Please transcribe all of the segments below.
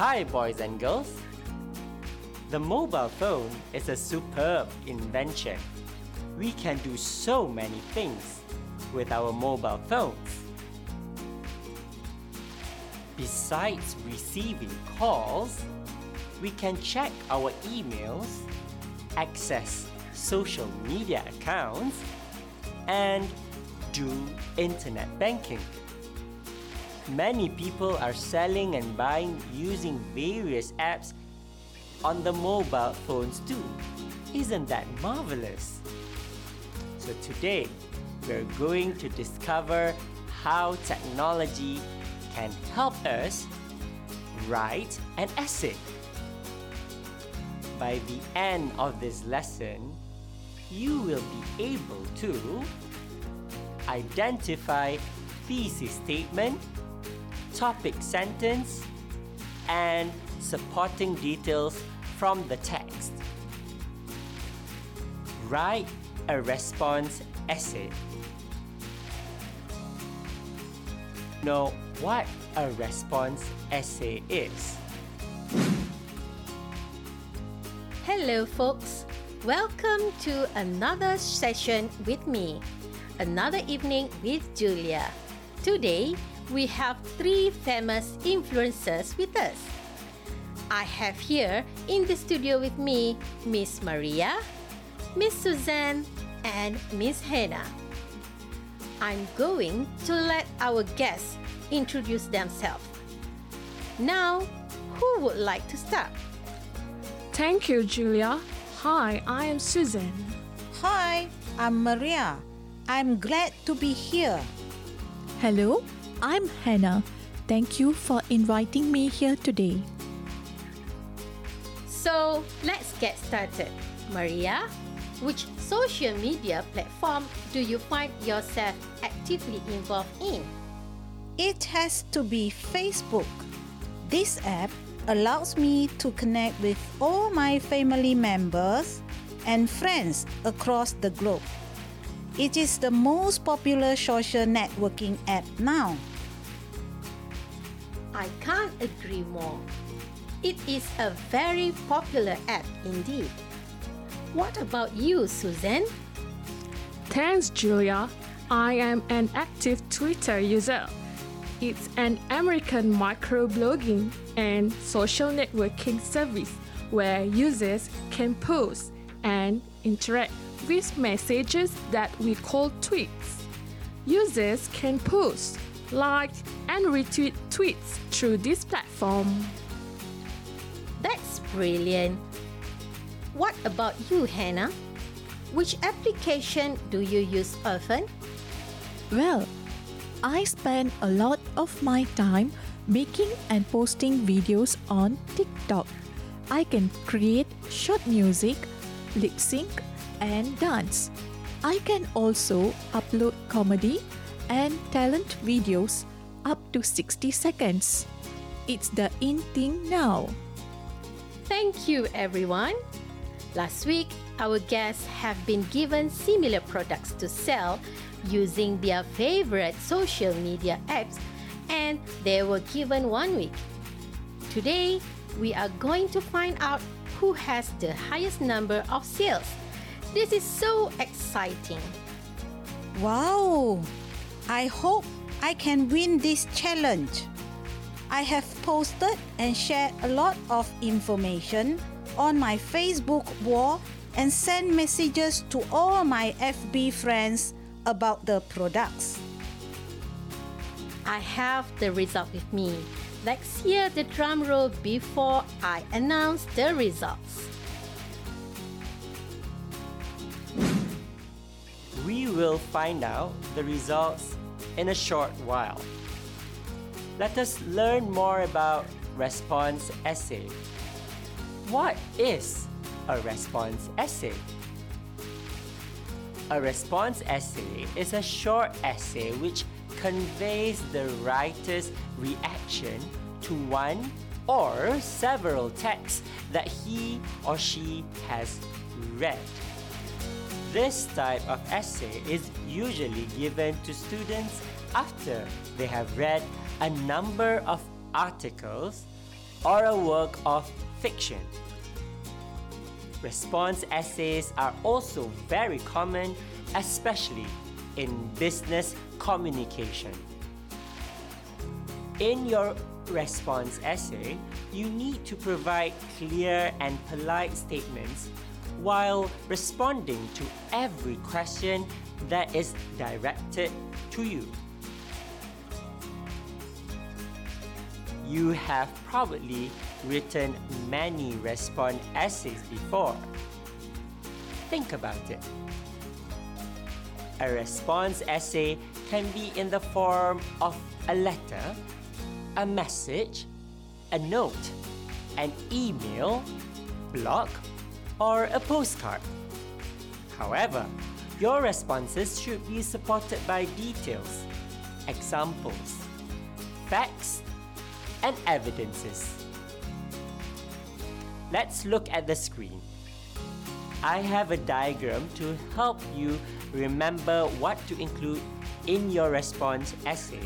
Hi, boys and girls. The mobile phone is a superb invention. We can do so many things with our mobile phones. Besides receiving calls, we can check our emails, access social media accounts, and do internet banking. Many people are selling and buying using various apps on the mobile phones too. Isn't that marvelous? So today, we're going to discover how technology can help us write an essay. By the end of this lesson, you will be able to identify thesis statement, topic sentence, and supporting details from the text. Write a response essay. Know what a response essay is. Hello, folks. Welcome to another session with me, another evening with Julia. Today, we have three famous influencers with us. I have here in the studio with me Miss Maria, Miss Suzanne, and Miss Hannah. I'm going to let our guests introduce themselves. Now, who would like to start? Thank you, Julia. Hi, I am Susan. Hi, I'm Maria. I'm glad to be here. Hello, I'm Hannah. Thank you for inviting me here today. So, let's get started. Maria, which social media platform do you find yourself actively involved in? It has to be Facebook. This app allows me to connect with all my family members and friends across the globe. It is the most popular social networking app now. I can't agree more. It is a very popular app indeed. What about you, Susan? Thanks, Julia. I am an active Twitter user. It's an American microblogging and social networking service where users can post and interact with messages that we call tweets. Users can post, like, and retweet tweets through this platform. That's brilliant. What about you, Hannah? Which application do you use often? Well, I spend a lot of my time making and posting videos on TikTok. I can create short music, lip sync, and dance. I can also upload comedy and talent videos up to 60 seconds. It's the in thing now. Thank you, everyone. Last week, our guests have been given similar products to sell using their favorite social media apps and they were given one week. Today, we are going to find out who has the highest number of sales. This is so exciting. Wow! I hope I can win this challenge. I have posted and shared a lot of information on my Facebook wall and sent messages to all my FB friends about the products. I have the result with me. Let's hear the drum roll before I announce the results. We will find out the results in a short while. Let us learn more about response essay. What is a response essay? A response essay is a short essay which conveys the writer's reaction to one or several texts that he or she has read. This type of essay is usually given to students after they have read a number of articles or a work of fiction. Response essays are also very common, especially in business communication. In your response essay, you need to provide clear and polite statements while responding to every question that is directed to you. You have probably written many response essays before. Think about it. A response essay can be in the form of a letter, a message, a note, an email, blog, or a postcard. However, your responses should be supported by details, examples, facts, and evidences. Let's look at the screen. I have a diagram to help you remember what to include in your response essay.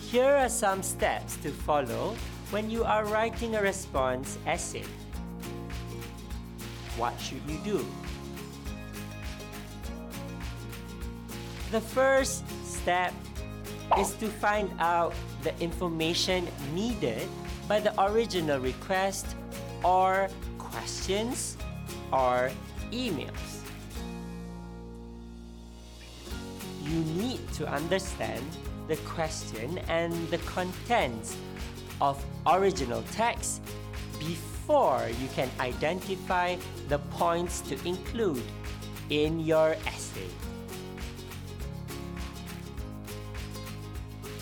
Here are some steps to follow when you are writing a response essay. What should you do? The first step is to find out the information needed by the original request or questions or emails. You need to understand the question and the contents of original text before you can identify the points to include in your essay.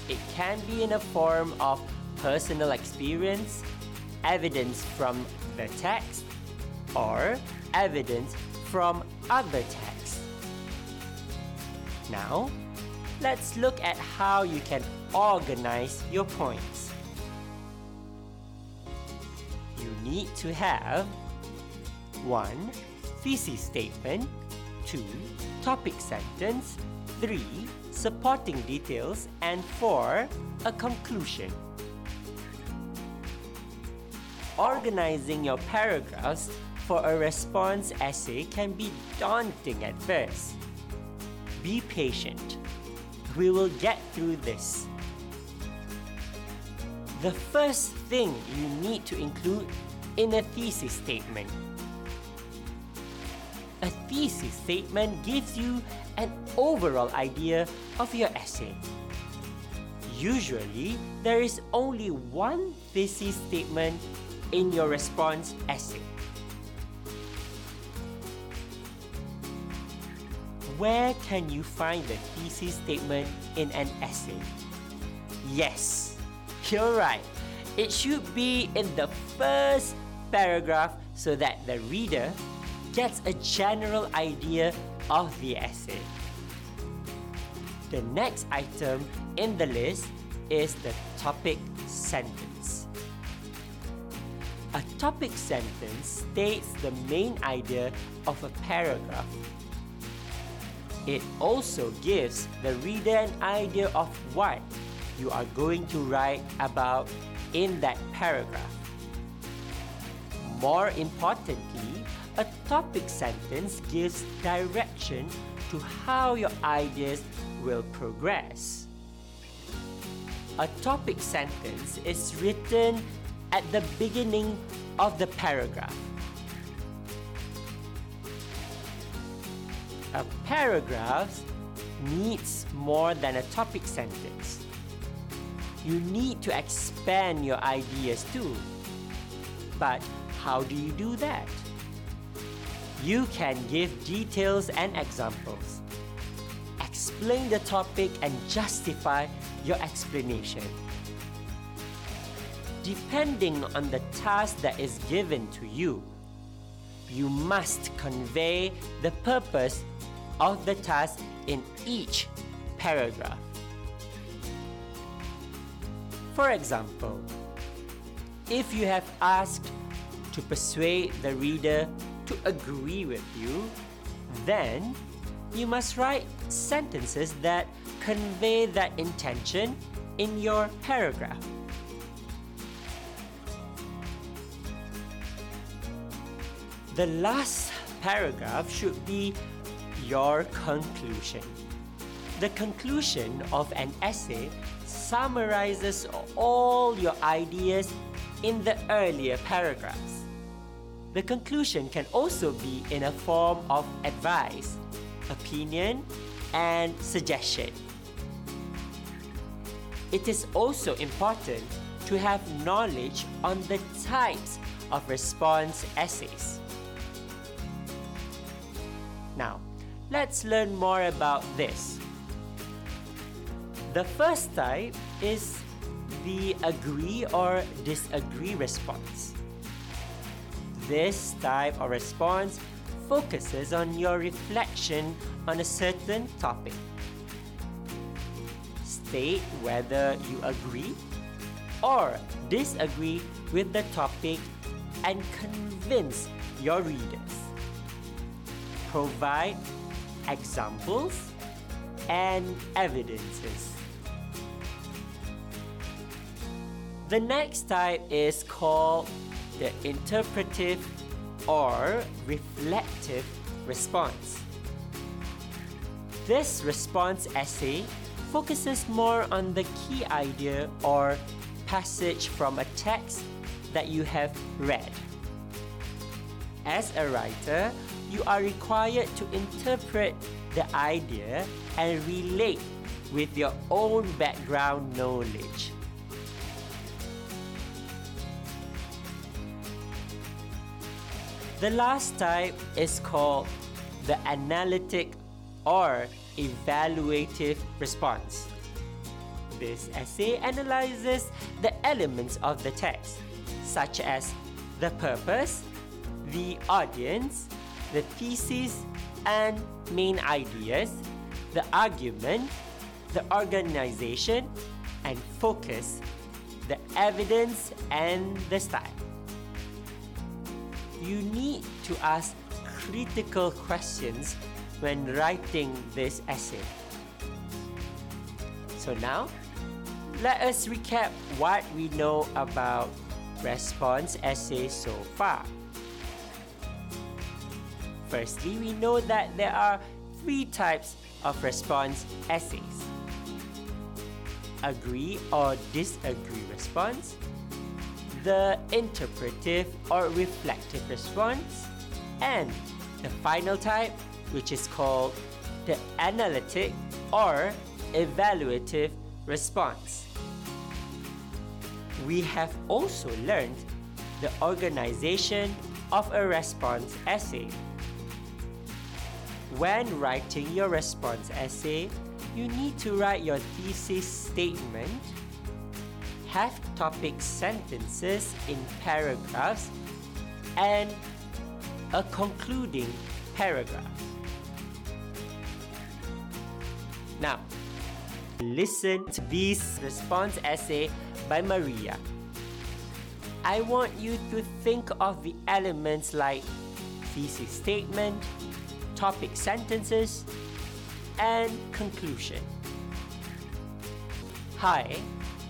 It can be in a form of personal experience, evidence from the text, or evidence from other texts. Now, let's look at how you can organize your points. Need to have 1. Thesis statement 2. Topic sentence 3. Supporting details and 4. A conclusion. Organizing your paragraphs for a response essay can be daunting at first. Be patient. We will get through this. The first thing you need to include in a thesis statement. A thesis statement gives you an overall idea of your essay. Usually, there is only one thesis statement in your response essay. Where can you find the thesis statement in an essay? Yes, you're right. It should be in the first paragraph so that the reader gets a general idea of the essay. The next item in the list is the topic sentence. A topic sentence states the main idea of a paragraph. It also gives the reader an idea of what you are going to write about in that paragraph. More importantly, a topic sentence gives direction to how your ideas will progress. A topic sentence is written at the beginning of the paragraph. A paragraph needs more than a topic sentence. You need to expand your ideas too. But how do you do that? You can give details and examples. Explain the topic and justify your explanation. Depending on the task that is given to you, you must convey the purpose of the task in each paragraph. For example, if you have asked to persuade the reader to agree with you, then you must write sentences that convey that intention in your paragraph. The last paragraph should be your conclusion. The conclusion of an essay summarizes all your ideas in the earlier paragraphs. The conclusion can also be in a form of advice, opinion, and suggestion. It is also important to have knowledge on the types of response essays. Now, let's learn more about this. The first type is the agree or disagree response. This type of response focuses on your reflection on a certain topic. State whether you agree or disagree with the topic and convince your readers. Provide examples and evidences. The next type is called the interpretive or reflective response. This response essay focuses more on the key idea or passage from a text that you have read. As a writer, you are required to interpret the idea and relate with your own background knowledge. The last type is called the analytic or evaluative response. This essay analyzes the elements of the text, such as the purpose, the audience, the thesis and main ideas, the argument, the organization, and focus, the evidence, and the style you need to ask critical questions when writing this essay. So now, let us recap what we know about response essays so far. Firstly, we know that there are three types of response essays agree or disagree response, the interpretive or reflective response, and the final type, which is called the analytic or evaluative response. We have also learned the organization of a response essay. When writing your response essay, you need to write your thesis statement have topic sentences in paragraphs and a concluding paragraph. Now, listen to this response essay by Maria. I want you to think of the elements like thesis statement, topic sentences, and conclusion. Hi,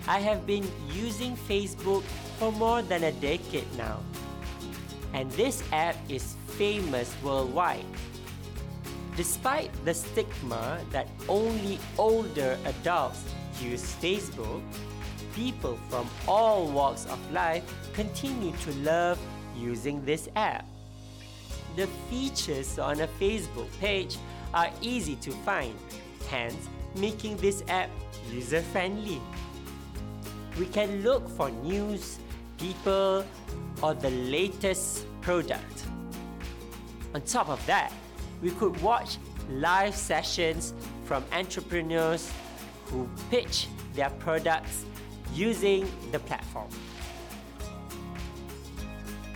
I have been using Facebook for more than a decade now. And this app is famous worldwide. Despite the stigma that only older adults use Facebook, people from all walks of life continue to love using this app. The features on a Facebook page are easy to find, hence making this app user friendly we can look for news, people, or the latest product. On top of that, we could watch live sessions from entrepreneurs who pitch their products using the platform.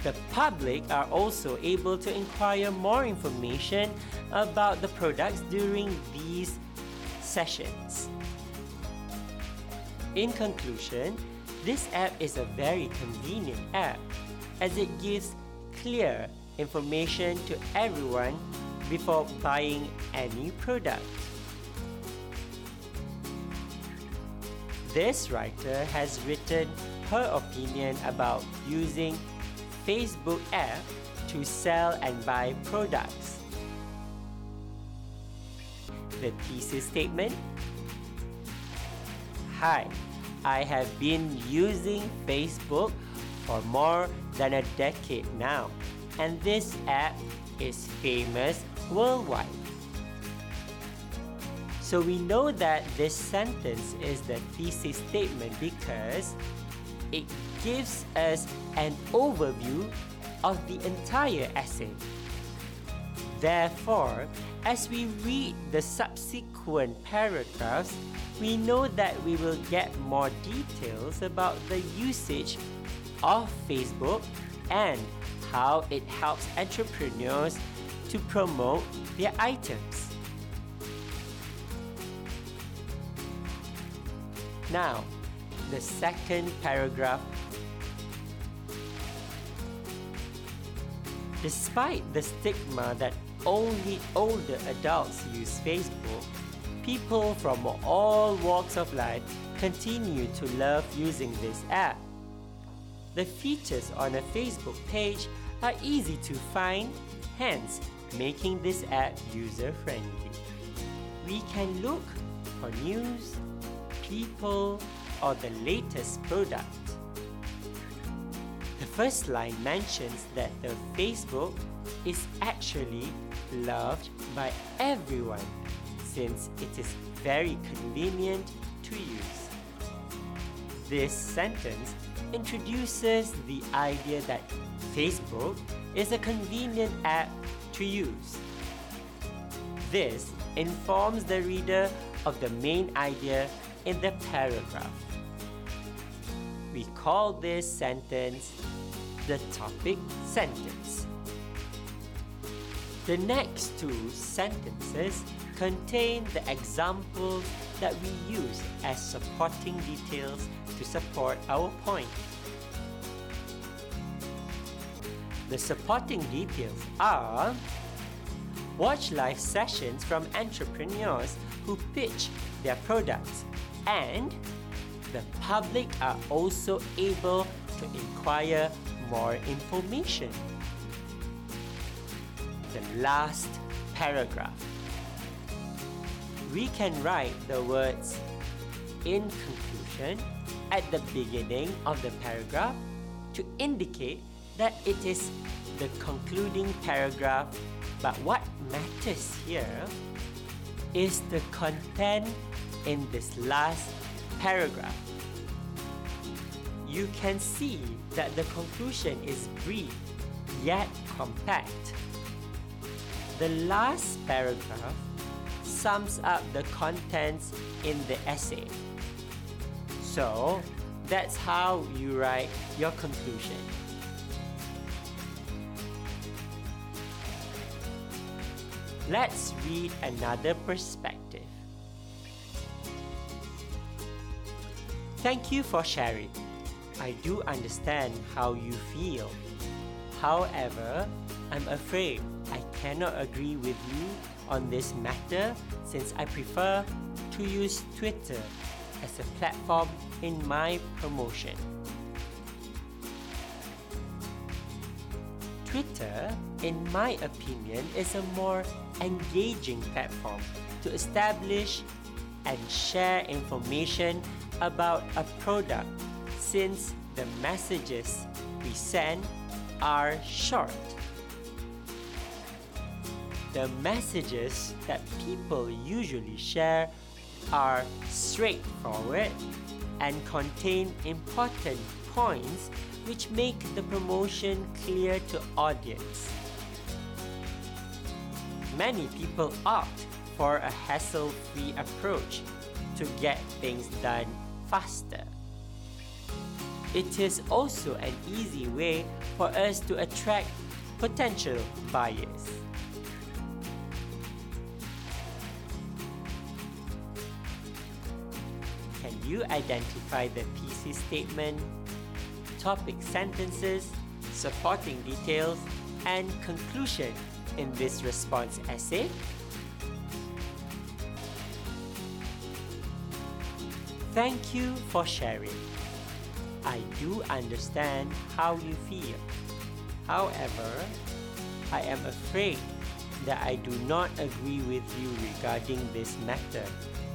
The public are also able to inquire more information about the products during these sessions. In conclusion, this app is a very convenient app as it gives clear information to everyone before buying any product. This writer has written her opinion about using Facebook app to sell and buy products. The thesis statement Hi, I have been using Facebook for more than a decade now, and this app is famous worldwide. So we know that this sentence is the thesis statement because it gives us an overview of the entire essay. Therefore, as we read the subsequent paragraphs, we know that we will get more details about the usage of Facebook and how it helps entrepreneurs to promote their items. Now, the second paragraph. Despite the stigma that only older adults use Facebook, people from all walks of life continue to love using this app. The features on a Facebook page are easy to find, hence making this app user friendly. We can look for news, people, or the latest product. The first line mentions that the Facebook is actually loved by everyone since it is very convenient to use. This sentence introduces the idea that Facebook is a convenient app to use. This informs the reader of the main idea in the paragraph. We call this sentence the topic sentence. The next two sentences contain the examples that we use as supporting details to support our point. The supporting details are watch live sessions from entrepreneurs who pitch their products and the public are also able to inquire more information. The last paragraph. We can write the words in conclusion at the beginning of the paragraph to indicate that it is the concluding paragraph, but what matters here is the content in this last paragraph. You can see that the conclusion is brief yet compact. The last paragraph sums up the contents in the essay. So, that's how you write your conclusion. Let's read another perspective. Thank you for sharing. I do understand how you feel. However, I'm afraid I cannot agree with you on this matter since I prefer to use Twitter as a platform in my promotion. Twitter, in my opinion, is a more engaging platform to establish and share information about a product since the messages we send are short. The messages that people usually share are straightforward and contain important points which make the promotion clear to audience. Many people opt for a hassle-free approach to get things done faster. It is also an easy way for us to attract potential buyers. You identify the thesis statement, topic sentences, supporting details, and conclusion in this response essay? Thank you for sharing. I do understand how you feel. However, I am afraid that I do not agree with you regarding this matter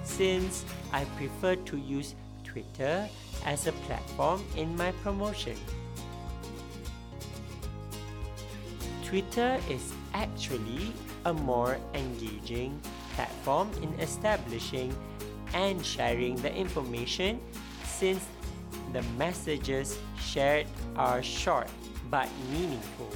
since I prefer to use Twitter as a platform in my promotion. Twitter is actually a more engaging platform in establishing and sharing the information since the messages shared are short but meaningful.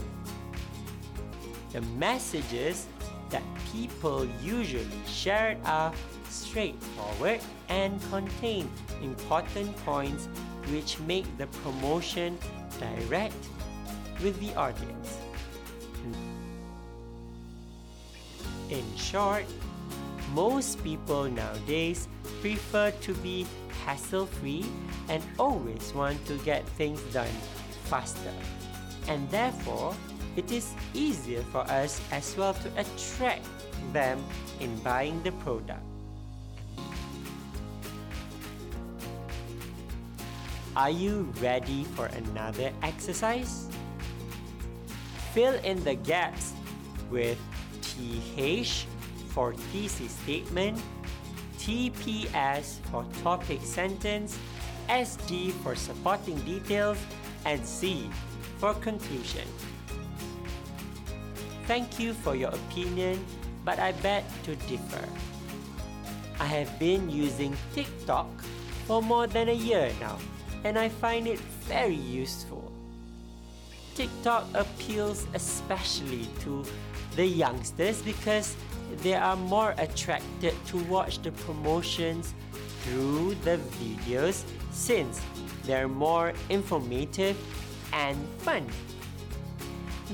The messages that people usually share are straightforward and contain important points which make the promotion direct with the audience. In short, most people nowadays prefer to be hassle free and always want to get things done faster. And therefore, it is easier for us as well to attract them in buying the product. Are you ready for another exercise? Fill in the gaps with TH for thesis statement, TPS for topic sentence, SD for supporting details, and C for conclusion. Thank you for your opinion, but I beg to differ. I have been using TikTok for more than a year now, and I find it very useful. TikTok appeals especially to the youngsters because they are more attracted to watch the promotions through the videos since they're more informative and fun.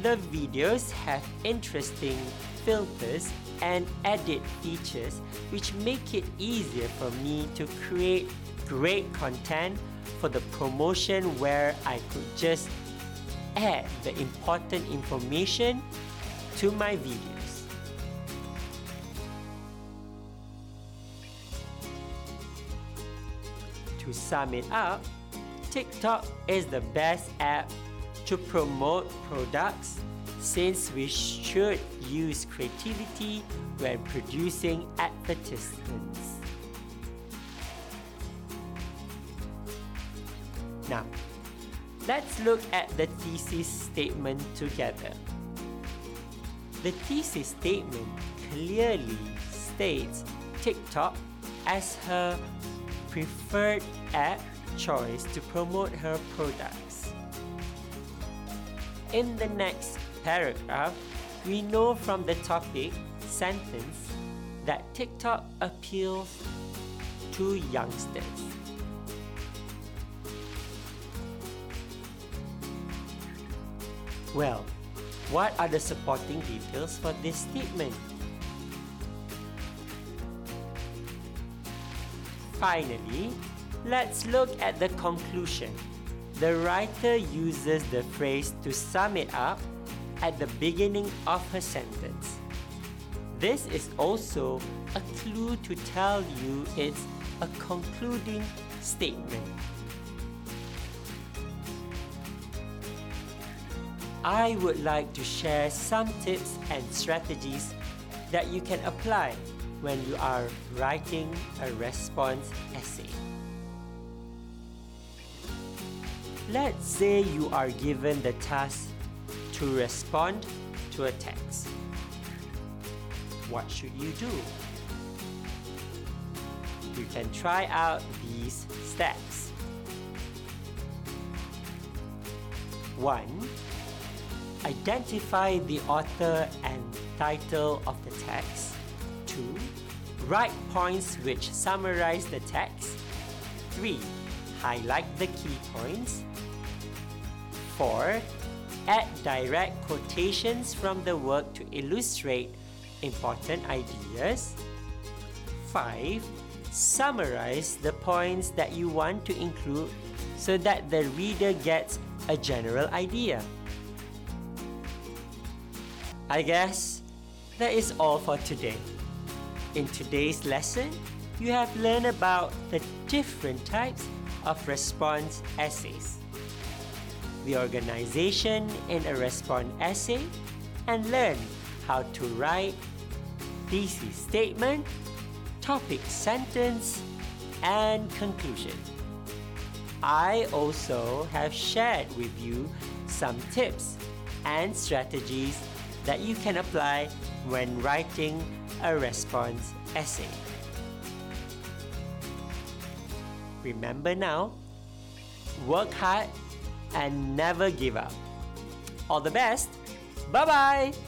The videos have interesting filters and edit features which make it easier for me to create great content for the promotion where I could just add the important information to my videos. To sum it up, TikTok is the best app to promote products since we should use creativity when producing advertisements. Now, let's look at the thesis statement together. The thesis statement clearly states TikTok as her preferred app choice to promote her products. In the next paragraph, we know from the topic sentence that TikTok appeals to youngsters. Well, what are the supporting details for this statement? Finally, let's look at the conclusion. The writer uses the phrase to sum it up at the beginning of her sentence. This is also a clue to tell you it's a concluding statement. I would like to share some tips and strategies that you can apply when you are writing a response essay. Let's say you are given the task to respond to a text. What should you do? You can try out these steps. 1. Identify the author and title of the text. 2. Write points which summarize the text. 3. Highlight the key points. 4. Add direct quotations from the work to illustrate important ideas. 5. Summarize the points that you want to include so that the reader gets a general idea. I guess that is all for today. In today's lesson, you have learned about the different types of response essays, the organization in a response essay, and learn how to write thesis statement, topic sentence, and conclusion. I also have shared with you some tips and strategies that you can apply when writing a response essay. Remember now, work hard and never give up. All the best. Bye bye.